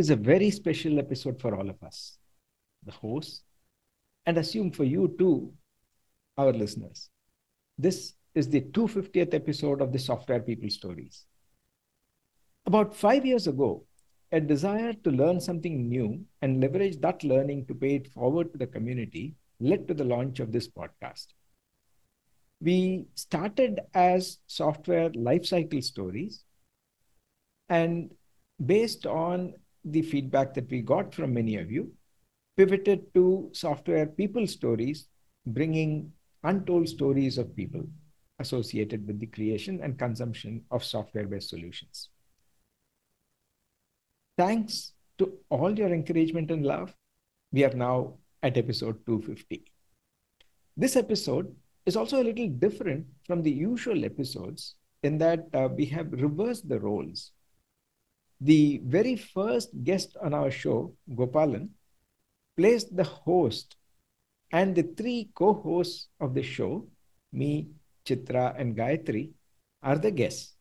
Is a very special episode for all of us, the host, and assume for you too, our listeners. This is the 250th episode of the Software People Stories. About five years ago, a desire to learn something new and leverage that learning to pay it forward to the community led to the launch of this podcast. We started as software lifecycle stories and based on the feedback that we got from many of you, pivoted to software people stories, bringing untold stories of people associated with the creation and consumption of software based solutions. Thanks to all your encouragement and love, we are now at episode 250. This episode is also a little different from the usual episodes in that uh, we have reversed the roles the very first guest on our show, Gopalan, placed the host and the three co hosts of the show, me, Chitra, and Gayatri, are the guests.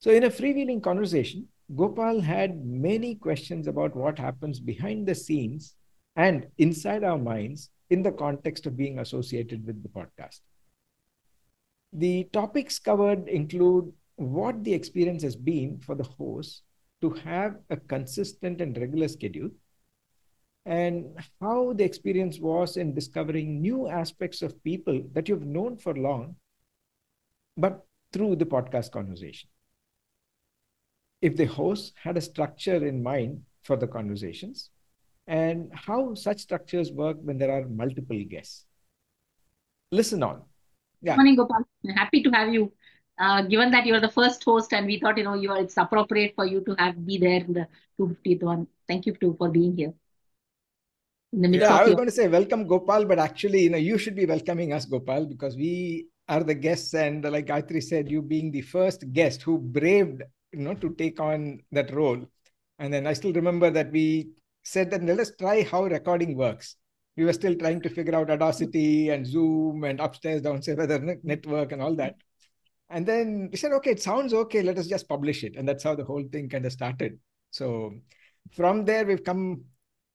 So, in a freewheeling conversation, Gopal had many questions about what happens behind the scenes and inside our minds in the context of being associated with the podcast. The topics covered include what the experience has been for the host to have a consistent and regular schedule and how the experience was in discovering new aspects of people that you've known for long but through the podcast conversation if the host had a structure in mind for the conversations and how such structures work when there are multiple guests listen on Yeah. Morning, Gopal. Happy to have you. Uh, given that you're the first host, and we thought, you know, you are, it's appropriate for you to have be there in the 250th one. Thank you too for being here. Yeah, I was your going to say welcome Gopal, but actually, you know, you should be welcoming us, Gopal, because we are the guests, and like Gayatri said, you being the first guest who braved, you know, to take on that role. And then I still remember that we said that let us try how recording works. We were still trying to figure out Audacity and Zoom and upstairs, downstairs, network and all that. And then we said, okay, it sounds okay. Let us just publish it. And that's how the whole thing kind of started. So from there, we've come,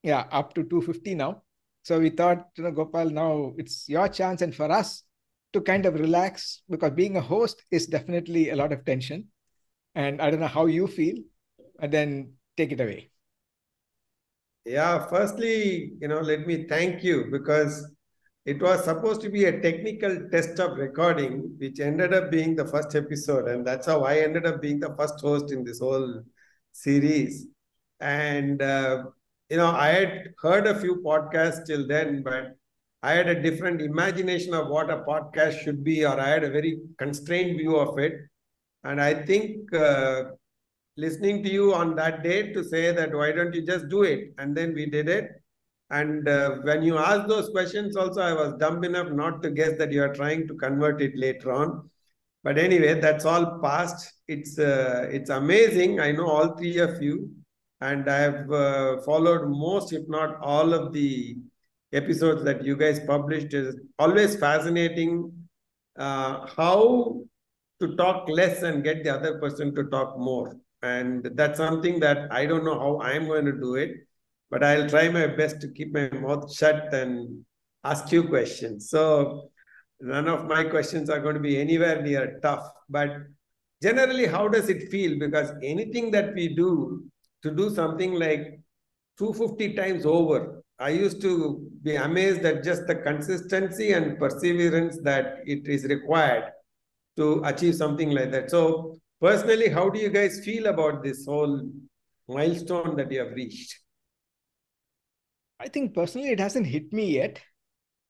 yeah, up to 250 now. So we thought, you know, Gopal, now it's your chance and for us to kind of relax because being a host is definitely a lot of tension. And I don't know how you feel. And then take it away. Yeah, firstly, you know, let me thank you because it was supposed to be a technical test of recording, which ended up being the first episode. And that's how I ended up being the first host in this whole series. And, uh, you know, I had heard a few podcasts till then, but I had a different imagination of what a podcast should be, or I had a very constrained view of it. And I think uh, listening to you on that day to say that why don't you just do it and then we did it and uh, when you asked those questions also i was dumb enough not to guess that you are trying to convert it later on. But anyway that's all past. It's uh, it's amazing. I know all three of you. And i have uh, followed most if not all of the episodes that you guys published. Is always fascinating uh, how to talk less and get the other person to talk more. And that's something that I don't know how I'm going to do it, but I'll try my best to keep my mouth shut and ask you questions. So none of my questions are going to be anywhere near tough, but generally, how does it feel? Because anything that we do to do something like 250 times over, I used to be amazed at just the consistency and perseverance that it is required to achieve something like that. So personally how do you guys feel about this whole milestone that you have reached I think personally it hasn't hit me yet,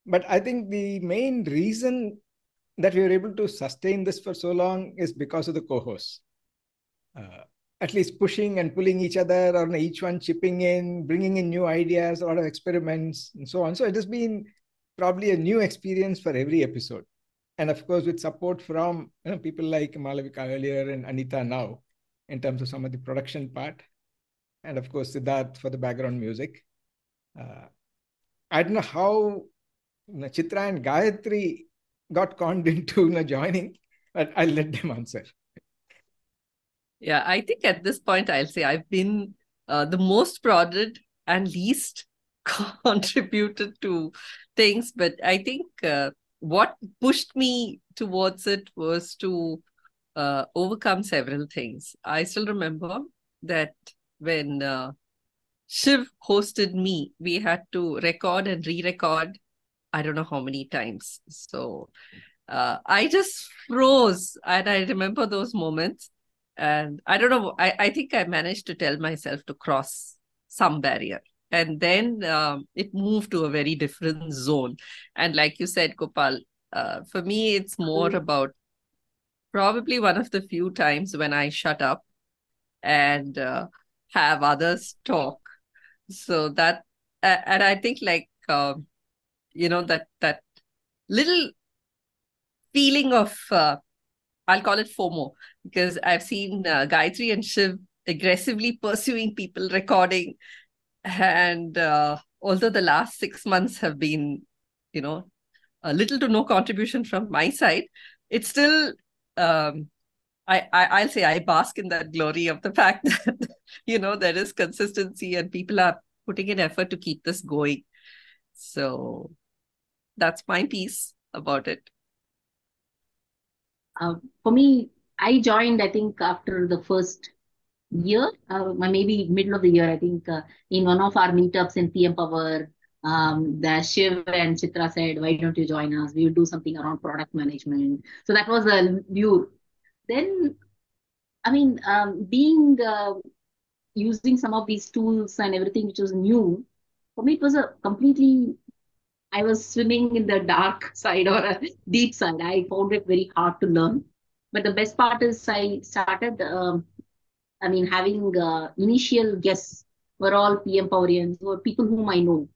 but I think the main reason that we were able to sustain this for so long is because of the co-hosts. Uh, at least pushing and pulling each other, or each one chipping in, bringing in new ideas, a lot of experiments, and so on. So it has been probably a new experience for every episode. And of course, with support from you know, people like Malavika earlier and Anita now, in terms of some of the production part, and of course Siddharth for the background music. Uh, I don't know how you know, Chitra and Gayatri got conned into you know, joining, but I'll let them answer. Yeah, I think at this point I'll say I've been uh, the most prodded and least contributed to things, but I think uh, what pushed me towards it was to uh, overcome several things. I still remember that when uh, Shiv hosted me, we had to record and re-record. I don't know how many times. So uh, I just froze, and I remember those moments. And I don't know. I, I think I managed to tell myself to cross some barrier, and then um, it moved to a very different zone. And like you said, Gopal, uh, for me, it's more about probably one of the few times when I shut up and uh, have others talk. So that, and I think like, um, you know, that, that little feeling of, uh, I'll call it FOMO, because I've seen uh, Gayatri and Shiv aggressively pursuing people recording. And uh, although the last six months have been, you know, a little to no contribution from my side, it's still um, I, I will say I bask in that glory of the fact that you know there is consistency and people are putting in effort to keep this going. So that's my piece about it. Uh, for me, I joined. I think after the first year, uh, maybe middle of the year. I think uh, in one of our meetups in PM Power, um, the Shiv and Chitra said, why don't you join us? We will do something around product management. So that was the view. Then, I mean, um, being uh, using some of these tools and everything which was new, for me, it was a completely, I was swimming in the dark side or a deep side. I found it very hard to learn. But the best part is I started, um, I mean, having uh, initial guests were all PM Powerians, or people whom I know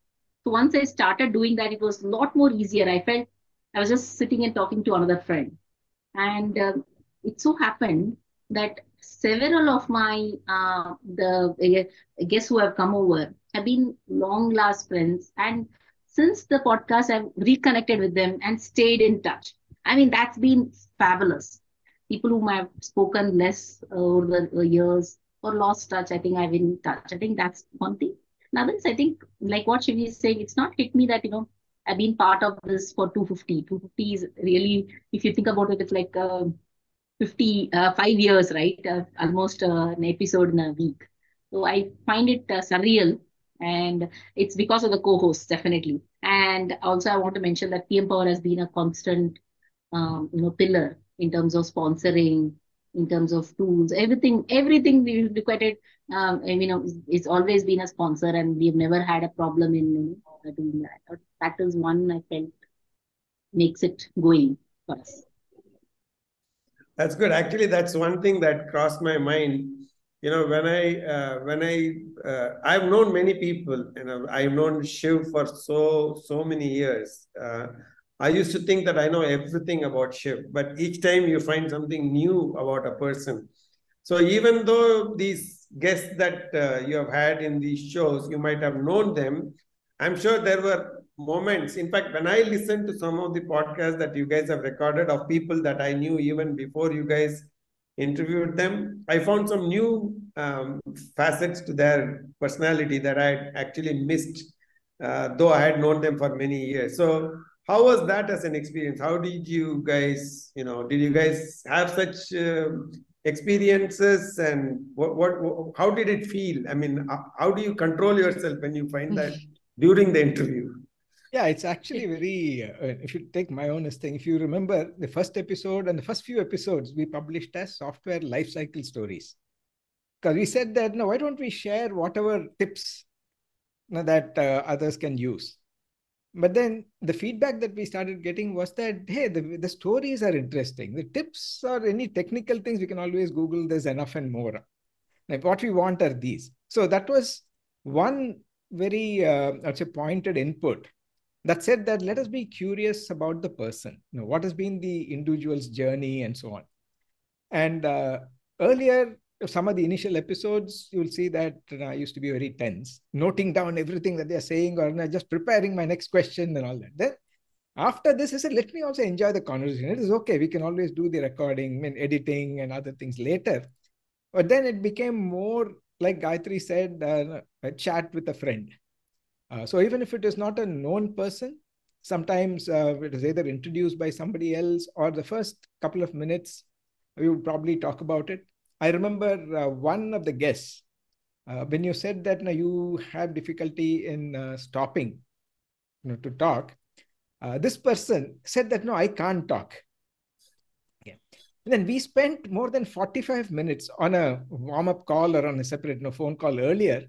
so once I started doing that, it was a lot more easier. I felt I was just sitting and talking to another friend. And uh, it so happened that several of my uh, the uh, guests who have come over have been long last friends. And since the podcast i've reconnected with them and stayed in touch. I mean that's been fabulous. People whom i've spoken less over the years or lost touch i think i've been in touch. I think that's one thing. Others, I think, like what Shivi is saying, it's not hit me that, you know, I've been part of this for 250. 250 is really, if you think about it, it's like uh, 50, uh, five years, right? Uh, almost uh, an episode in a week. So I find it surreal. And it's because of the co-hosts, definitely. And also, I want to mention that PM Power has been a constant, um, you know, pillar in terms of sponsoring, in terms of tools, everything, everything we required um, you know, it's always been a sponsor and we've never had a problem in doing that. That is one I felt makes it going for us. That's good. Actually, that's one thing that crossed my mind. You know, when I uh, when I uh, I've known many people. You know, I've known Shiv for so so many years. Uh, I used to think that I know everything about Shiv, but each time you find something new about a person. So even though these guests that uh, you have had in these shows, you might have known them. I'm sure there were moments. In fact, when I listened to some of the podcasts that you guys have recorded of people that I knew even before you guys interviewed them, I found some new um, facets to their personality that I had actually missed, uh, though I had known them for many years. So, how was that as an experience? How did you guys, you know, did you guys have such uh, experiences and what, what, what, how did it feel i mean how do you control yourself when you find that during the interview yeah it's actually very uh, if you take my honest thing if you remember the first episode and the first few episodes we published as software lifecycle stories. Because we said that no why don't we share whatever tips you know, that uh, others can use? But then the feedback that we started getting was that hey the, the stories are interesting. The tips or any technical things we can always google. There's enough and more. Like what we want are these. So that was one very uh, i'd say pointed input that said that let us be curious about the person you know what has been the individual's journey and so on and uh, earlier some of the initial episodes, you'll see that you know, I used to be very tense, noting down everything that they're saying or you know, just preparing my next question and all that. Then after this, I said, let me also enjoy the conversation. It is okay. We can always do the recording and editing and other things later. But then it became more like Gayatri said, uh, a chat with a friend. Uh, so even if it is not a known person, sometimes uh, it is either introduced by somebody else or the first couple of minutes, we would probably talk about it I remember uh, one of the guests uh, when you said that you, you have difficulty in uh, stopping you know, to talk. Uh, this person said that no, I can't talk. Okay. And then we spent more than 45 minutes on a warm-up call or on a separate you know, phone call earlier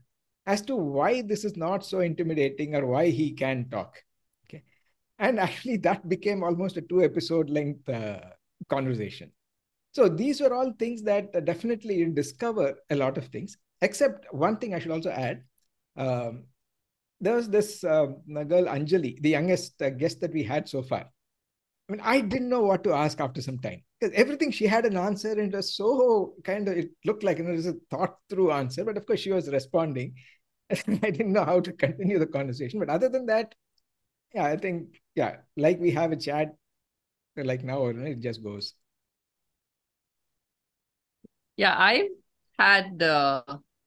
as to why this is not so intimidating or why he can talk. Okay. And actually that became almost a two episode length uh, conversation. So these were all things that definitely you discover a lot of things. Except one thing I should also add. Um, there was this uh, girl Anjali, the youngest uh, guest that we had so far. I mean, I didn't know what to ask after some time because everything she had an answer and it was so kind of it looked like you know, it was a thought through answer, but of course she was responding. I didn't know how to continue the conversation. But other than that, yeah, I think yeah, like we have a chat, like now it just goes. Yeah, I had uh,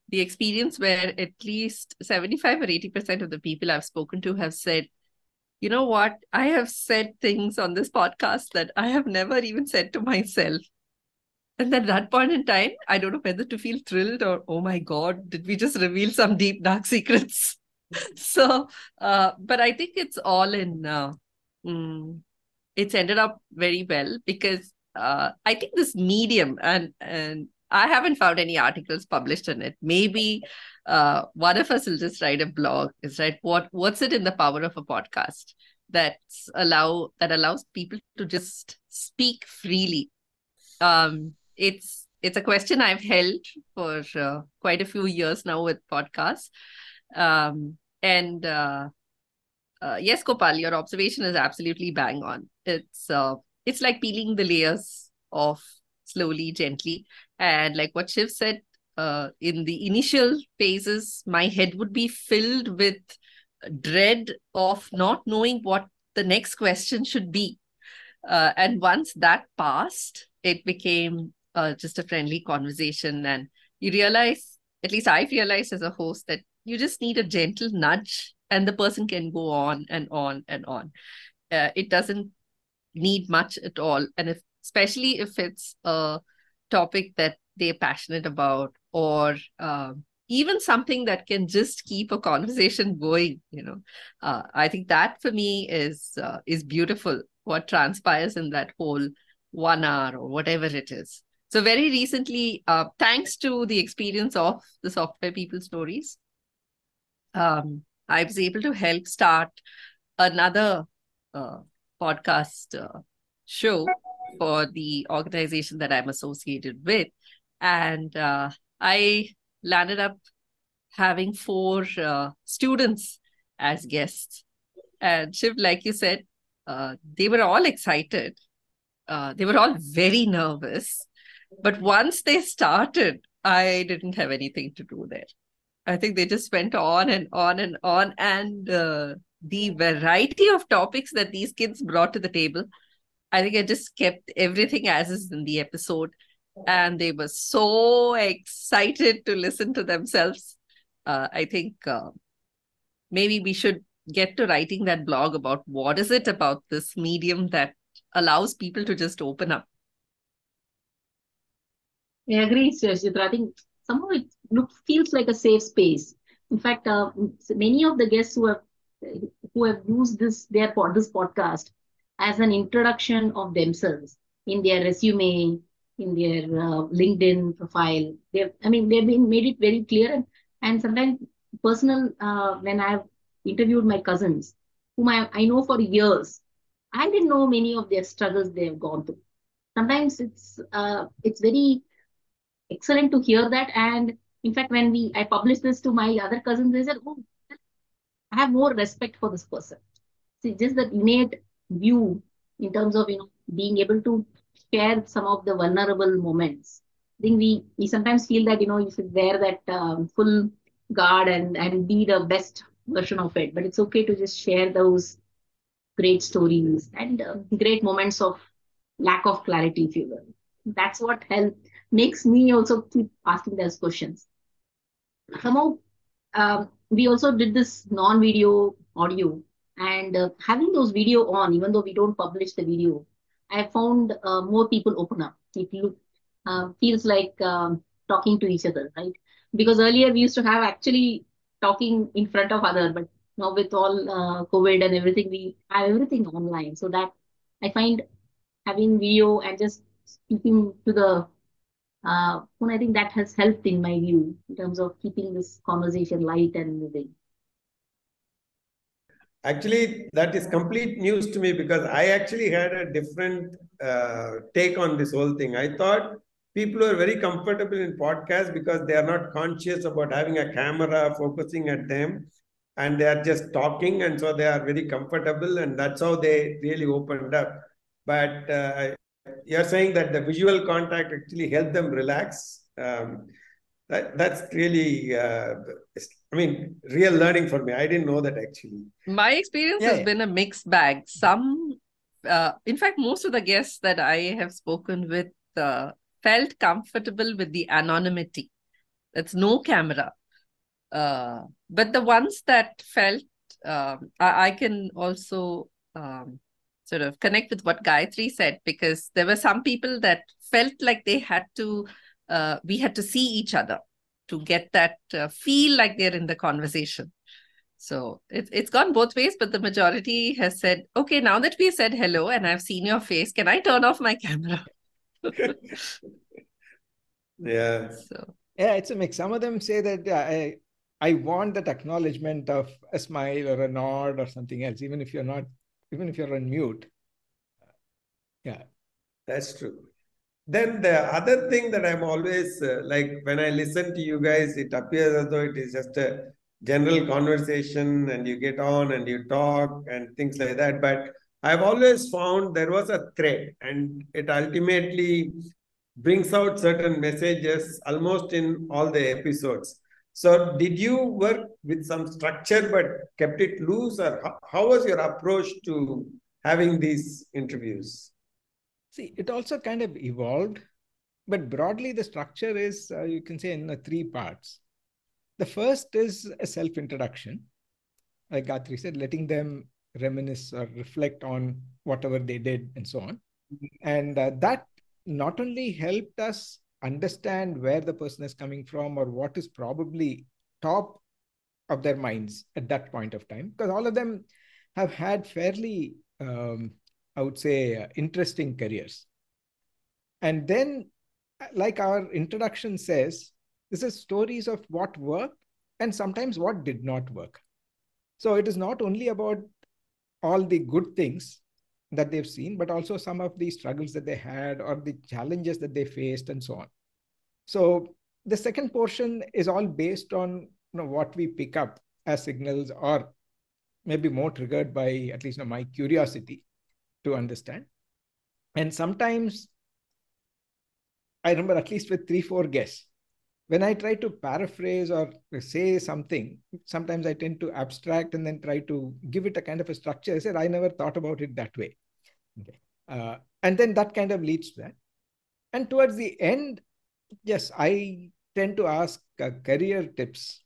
the experience where at least 75 or 80% of the people I've spoken to have said, you know what? I have said things on this podcast that I have never even said to myself. And at that point in time, I don't know whether to feel thrilled or, oh my God, did we just reveal some deep, dark secrets? so, uh, but I think it's all in, uh, mm, it's ended up very well because uh, I think this medium and, and I haven't found any articles published on it. Maybe uh, one of us will just write a blog. Is right. What What's it in the power of a podcast that's allow that allows people to just speak freely? Um, it's it's a question I've held for uh, quite a few years now with podcasts. Um, and uh, uh, yes, Gopal, your observation is absolutely bang on. It's uh, it's like peeling the layers off slowly, gently. And like what Shiv said, uh, in the initial phases, my head would be filled with dread of not knowing what the next question should be. Uh, and once that passed, it became uh, just a friendly conversation. And you realize, at least I realized as a host, that you just need a gentle nudge and the person can go on and on and on. Uh, it doesn't need much at all. And if especially if it's a topic that they're passionate about or um, even something that can just keep a conversation going you know. Uh, i think that for me is uh, is beautiful what transpires in that whole one hour or whatever it is. So very recently uh, thanks to the experience of the software people stories um, i was able to help start another uh, podcast uh, show for the organization that I'm associated with. And uh, I landed up having four uh, students as guests. And Shiv, like you said, uh, they were all excited. Uh, they were all very nervous. But once they started, I didn't have anything to do there. I think they just went on and on and on. And uh, the variety of topics that these kids brought to the table I think I just kept everything as is in the episode. And they were so excited to listen to themselves. Uh, I think uh, maybe we should get to writing that blog about what is it about this medium that allows people to just open up. I agree, Chitra. I think somehow it looks feels like a safe space. In fact, uh, many of the guests who have who have used this their this podcast as an introduction of themselves in their resume, in their uh, LinkedIn profile. They've, I mean, they've been made it very clear and, and sometimes personal. Uh, when I've interviewed my cousins whom I, I know for years, I didn't know many of their struggles they have gone through. Sometimes it's uh, it's very excellent to hear that. And in fact, when we I published this to my other cousins, they said, "Oh, I have more respect for this person." See, just that innate view in terms of you know being able to share some of the vulnerable moments. I think we we sometimes feel that you know you should wear that um, full guard and and be the best version of it, but it's okay to just share those great stories and uh, great moments of lack of clarity, if you will. That's what help makes me also keep asking those questions. Somehow, um, we also did this non-video audio and uh, having those video on, even though we don't publish the video, I found uh, more people open up. It look, uh, feels like um, talking to each other, right? Because earlier we used to have actually talking in front of other, but now with all uh, COVID and everything, we have everything online. So that I find having video and just speaking to the uh, I think that has helped in my view in terms of keeping this conversation light and moving. Actually, that is complete news to me because I actually had a different uh, take on this whole thing. I thought people are very comfortable in podcasts because they are not conscious about having a camera focusing at them and they are just talking and so they are very comfortable and that's how they really opened up but uh, you're saying that the visual contact actually helped them relax um, that that's really uh, i mean real learning for me. I didn't know that actually. My experience Yeah, has yeah. been a mixed bag. Some uh, in fact most of the guests that i have spoken with uh, felt comfortable with the anonymity. That's no camera. Uh, but the ones that felt um, I, I can also um, sort of connect with what Gayatri said because there were some people that felt like they had to uh, we had to see each other to get that uh, feel like they're in the conversation so it, it's gone both ways but the majority has said okay now that we said hello and i've seen your face can i turn off my camera yeah so Yeah, it's a mix. Some of them say that I I want that acknowledgement of a smile or a nod or something else, even if you're not, even if you're on mute. Yeah. That's true. Then the other thing that I'm always uh, like when I listen to you guys, it appears as though it is just a general conversation and you get on and you talk and things like that. But I've always found there was a thread and it ultimately brings out certain messages almost in all the episodes. So did you work with some structure but kept it loose or how, how was your approach to having these interviews? See, it also kind of evolved, but broadly the structure is uh, you can say in uh, three parts. The first is a self-introduction, like Gayatri said, letting them reminisce or reflect on whatever they did and so on, and uh, that not only helped us understand where the person is coming from or what is probably top of their minds at that point of time, because all of them have had fairly um, I would say, uh, interesting careers. And then, like our introduction says, this is stories of what worked and sometimes what did not work. So it is not only about all the good things that they've seen, but also some of the struggles that they had or the challenges that they faced and so on. So the second portion is all based on you know, what we pick up as signals or maybe more triggered by at least you know, my curiosity to understand. And sometimes I remember at least with three, four guests, when I try to paraphrase or say something, sometimes I tend to abstract and then try to give it a kind of a structure. I said, I never thought about it that way. Okay. Uh, and then that kind of leads to that. And towards the end, yes, I tend to ask uh, career tips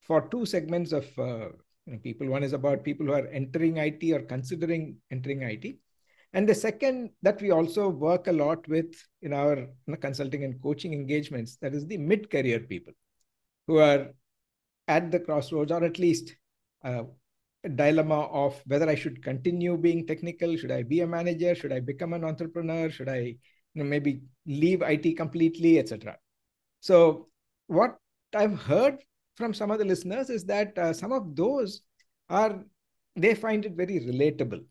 for two segments of uh, you know, people. One is about people who are entering IT or considering entering IT. And the second that we also work a lot with in our consulting and coaching engagements, that is the mid-career people who are at the crossroads or at least uh, a dilemma of whether I should continue being technical, should I be a manager, should I become an entrepreneur, should I you know, maybe leave IT completely, etc. So what I've heard from some of the listeners is that uh, some of those are they find it very relatable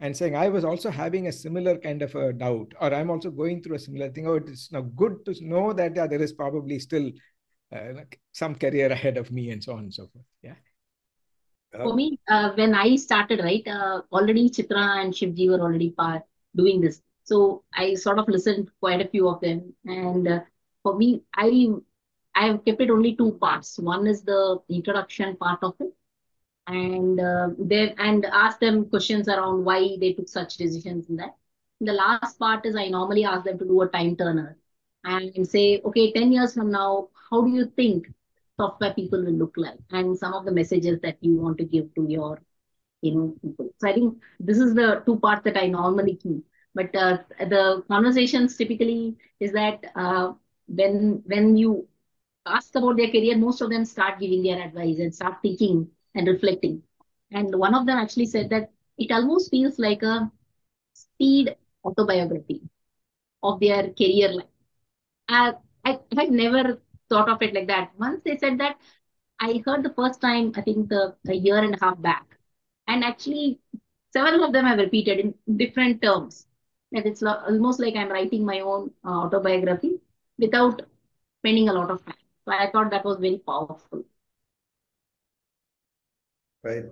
and saying, I was also having a similar kind of a doubt, or I'm also going through a similar thing. Oh, it's now good to know that yeah, there is probably still uh, some career ahead of me and so on and so forth. Yeah. For me, uh, when I started, right, uh, already Chitra and Shivji were already part doing this. So I sort of listened to quite a few of them. And uh, for me, I I have kept it only two parts. One is the introduction part of it, and uh, then and ask them questions around why they took such decisions in that. The last part is I normally ask them to do a time turner and say, okay, 10 years from now, how do you think software people will look like? And some of the messages that you want to give to your, you know, people. So I think this is the two parts that I normally keep. But uh, the conversations typically is that uh, when when you ask about their career, most of them start giving their advice and start thinking and reflecting. And one of them actually said that it almost feels like a speed autobiography of their career life. Uh, I had never thought of it like that. Once they said that, I heard the first time, I think the, a year and a half back. And actually, several of them have repeated in different terms. That it's almost like I'm writing my own uh, autobiography without spending a lot of time. So I thought that was very powerful. Right.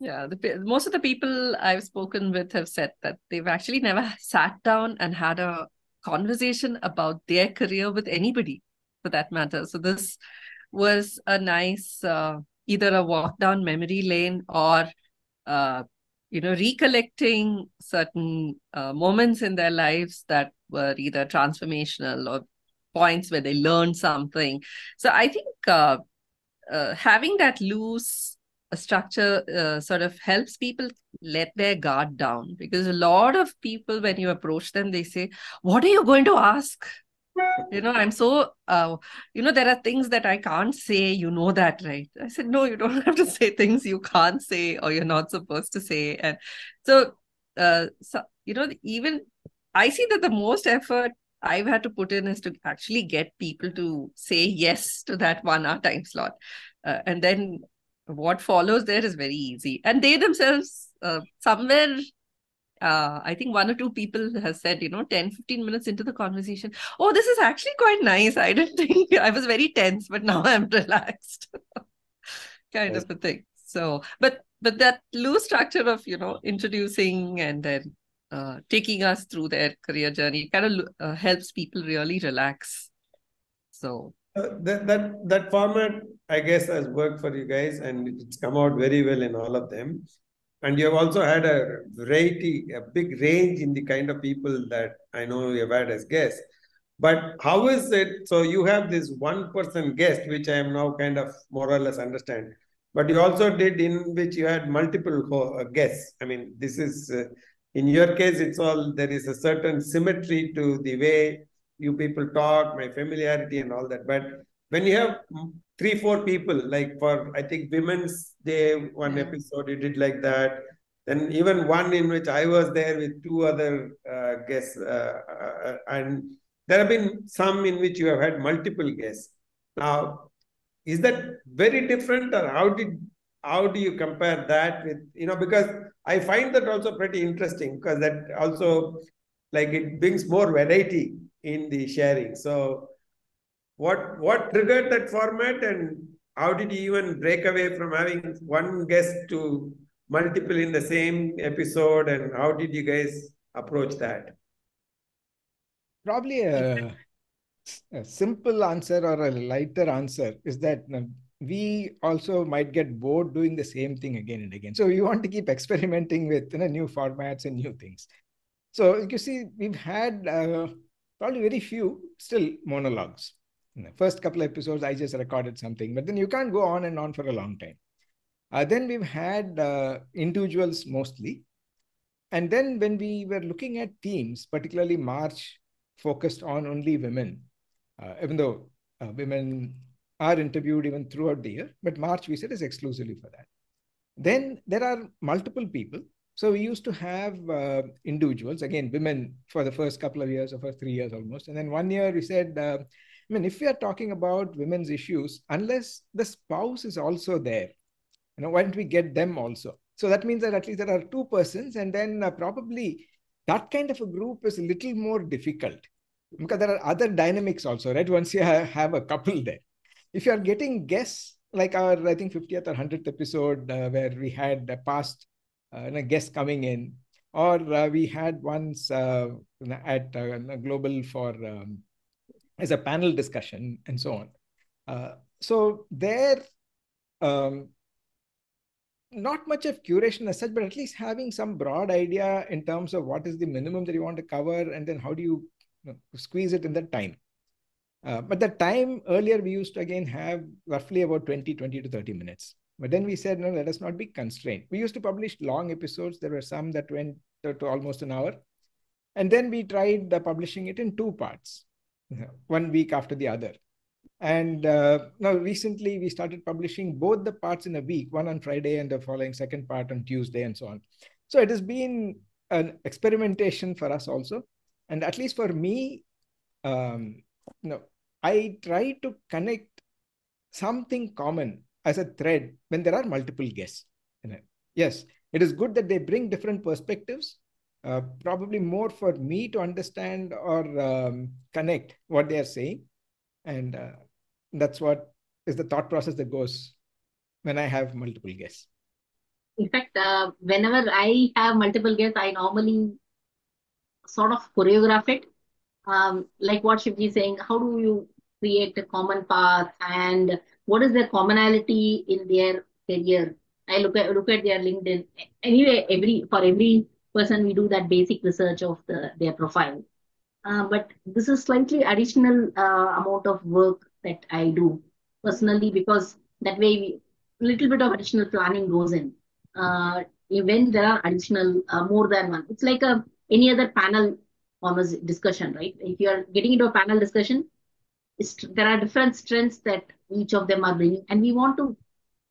Yeah, the, most of the people I've spoken with have said that they've actually never sat down and had a conversation about their career with anybody, for that matter. So this was a nice uh, either a walk down memory lane or uh, you know recollecting certain uh, moments in their lives that were either transformational or points where they learn something. So I think uh, uh, having that loose structure uh, sort of helps people let their guard down. Because a lot of people when you approach them they say what are you going to ask? You know i'm so uh, you know there are things that i can't say you know that right? I said no you don't have to say things you can't say or you're not supposed to say. And so uh so you know even i see that the most effort I've had to put in is to actually get people to say yes to that one hour time slot. Uh, and then what follows there is very easy. And they themselves, uh, somewhere, uh, I think one or two people have said, you know, 10, 15 minutes into the conversation, oh, this is actually quite nice. I didn't think I was very tense, but now I'm relaxed. kind yes. of a thing. So, but but that loose structure of, you know, introducing and then uh, taking us through their career journey. It kind of uh, helps people really relax. So uh, that, that that format i guess has worked for you guys and it's come out very well in all of them. And you have also had a variety a big range in the kind of people that i know you have had as guests. But how is it so you have this one person guest which i am now kind of more or less understand. But you also did in which you had multiple uh, guests. I mean this is uh, in your case, it's all there is a certain symmetry to the way you people talk, my familiarity and all that. But when you have three, four people, like for I think Women's Day, one yeah. episode you did like that. Then even one in which I was there with two other uh, guests, uh, uh, and there have been some in which you have had multiple guests. Now, is that very different, or how did how do you compare that with you know because I find that also pretty interesting because that also like it brings more variety in the sharing. So what what triggered that format and how did you even break away from having one guest to multiple in the same episode and how did you guys approach that? Probably a, a simple answer or a lighter answer is that um, we also might get bored doing the same thing again and again. So we want to keep experimenting with you know, new formats and new things. So you see, we've had uh, probably very few still monologues. In the first couple of episodes, I just recorded something, but then you can't go on and on for a long time. Uh, then we've had uh, individuals mostly. And then when we were looking at teams, particularly March focused on only women, uh, even though uh, women are interviewed even throughout the year, but March we said is exclusively for that. Then there are multiple people. So we used to have uh, individuals, again, women for the first couple of years or for three years almost. And then one year we said, uh, I mean, if we are talking about women's issues, unless the spouse is also there, you know, why don't we get them also? So that means that at least there are two persons, and then uh, probably that kind of a group is a little more difficult because there are other dynamics also, right? Once you have a couple there, if you are getting guests like our, I think 50th or 100th episode uh, where we had a past uh, guest coming in, or uh, we had once uh, at uh, Global for um, as a panel discussion and so on. Uh, so there, um, not much of curation as such, but at least having some broad idea in terms of what is the minimum that you want to cover, and then how do you, you know, squeeze it in the time. Uh, but the time earlier we used to again have roughly about 20, 20 to 30 minutes. But then we said, no, let us not be constrained. We used to publish long episodes. There were some that went to, almost an hour. And then we tried uh, publishing it in two parts, one week after the other. And uh, now recently we started publishing both the parts in a week, one on Friday and the following second part on Tuesday and so on. So it has been an experimentation for us also. And at least for me, um, know, I try to connect something common as a thread when there are multiple guests. Yes, it is good that they bring different perspectives, uh, probably more for me to understand or um, connect what they are saying. And uh, that's what is the thought process that goes when I have multiple guests. In fact, uh, whenever I have multiple guests, I normally sort of choreograph it. Um, like what Shivji is saying, how do you create a common path and what is their commonality in their career? I look at look at their LinkedIn. Anyway, every for every person we do that basic research of the their profile. Uh, but this is slightly additional uh, amount of work that I do personally because that way we little bit of additional planning goes in. Uh, when there are additional uh, more than one, it's like a any other panel almost discussion, right? If you are getting into a panel discussion, there are different strengths that each of them are bringing, and we want to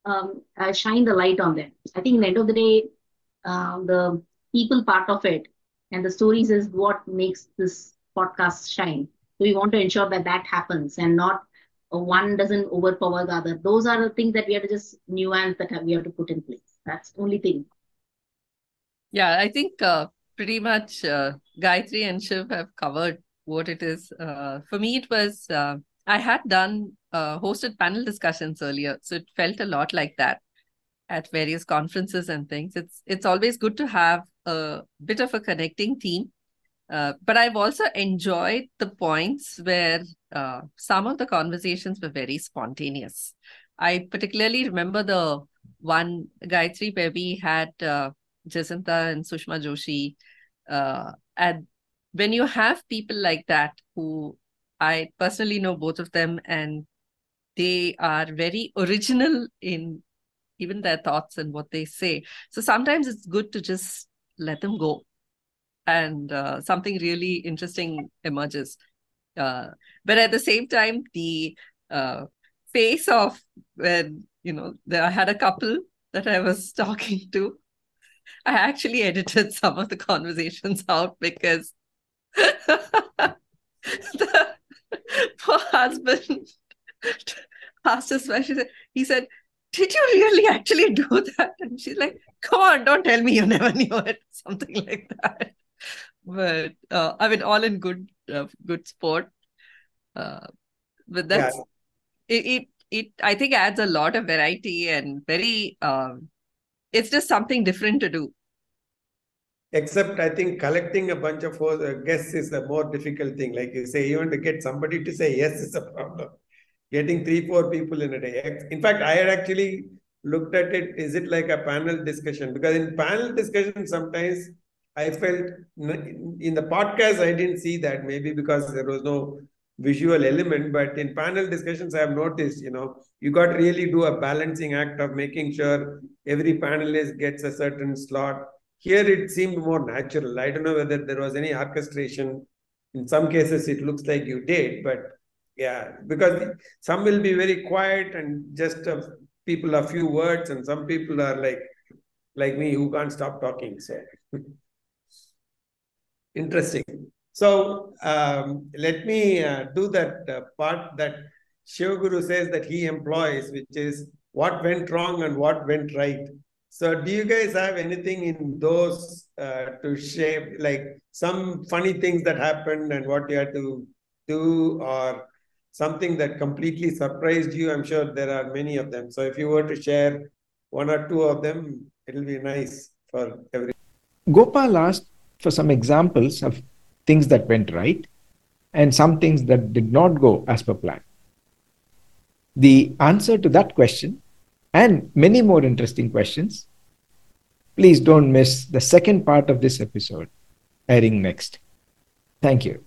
um, uh, shine the light on them. I think, at the end of the day, uh, the people part of it and the stories is what makes this podcast shine. So we want to ensure that that happens and not uh, one doesn't overpower the other. Those are the things that we have to just nuance that we have to put in place. That's the only thing. Yeah, I think uh, pretty much uh, Gayatri and Shiv have covered what it is. Uh, for me, it was uh, I had done uh, hosted panel discussions earlier, so it felt a lot like that at various conferences and things. It's it's always good to have a bit of a connecting team. Uh, but I've also enjoyed the points where uh, some of the conversations were very spontaneous. I particularly remember the one Gayatri where we had uh, Jacinta and Sushma Joshi. Uh, and when you have people like that who I personally know both of them and they are very original in even their thoughts and what they say. So sometimes it's good to just let them go and uh, something really interesting emerges. Uh, but at the same time, the uh, face of when, you know, I had a couple that I was talking to, I actually edited some of the conversations out because the poor husband asked his wife, she said, he said, did you really actually do that? And she's like, come on, don't tell me you never knew it. Something like that. But uh, I mean, all in good, uh, good sport. Uh, but that's yeah. it, it. It I think adds a lot of variety and very. Um, it's just something different to do. Except, I think collecting a bunch of uh, guests is a more difficult thing. Like you say, even to get somebody to say yes is a problem. Getting three, four people in a day. In fact, I had actually looked at it. Is it like a panel discussion? Because in panel discussion, sometimes I felt in the podcast, I didn't see that maybe because there was no visual element. But in panel discussions, I have noticed, you know, you got to really do a balancing act of making sure every panelist gets a certain slot here it seemed more natural. I don't know whether there was any orchestration. In some cases, it looks like you did, but yeah, because some will be very quiet and just uh, people a few words, and some people are like like me who can't stop talking. So interesting. So um, let me uh, do that uh, part that Shivaguru says that he employs, which is what went wrong and what went right. So, do you guys have anything in those uh, to share, like some funny things that happened and what you had to do, or something that completely surprised you? I'm sure there are many of them. So, if you were to share one or two of them, it'll be nice for everyone. Gopal asked for some examples of things that went right and some things that did not go as per plan. The answer to that question and many more interesting questions, please don't miss the second part of this episode airing next. Thank you.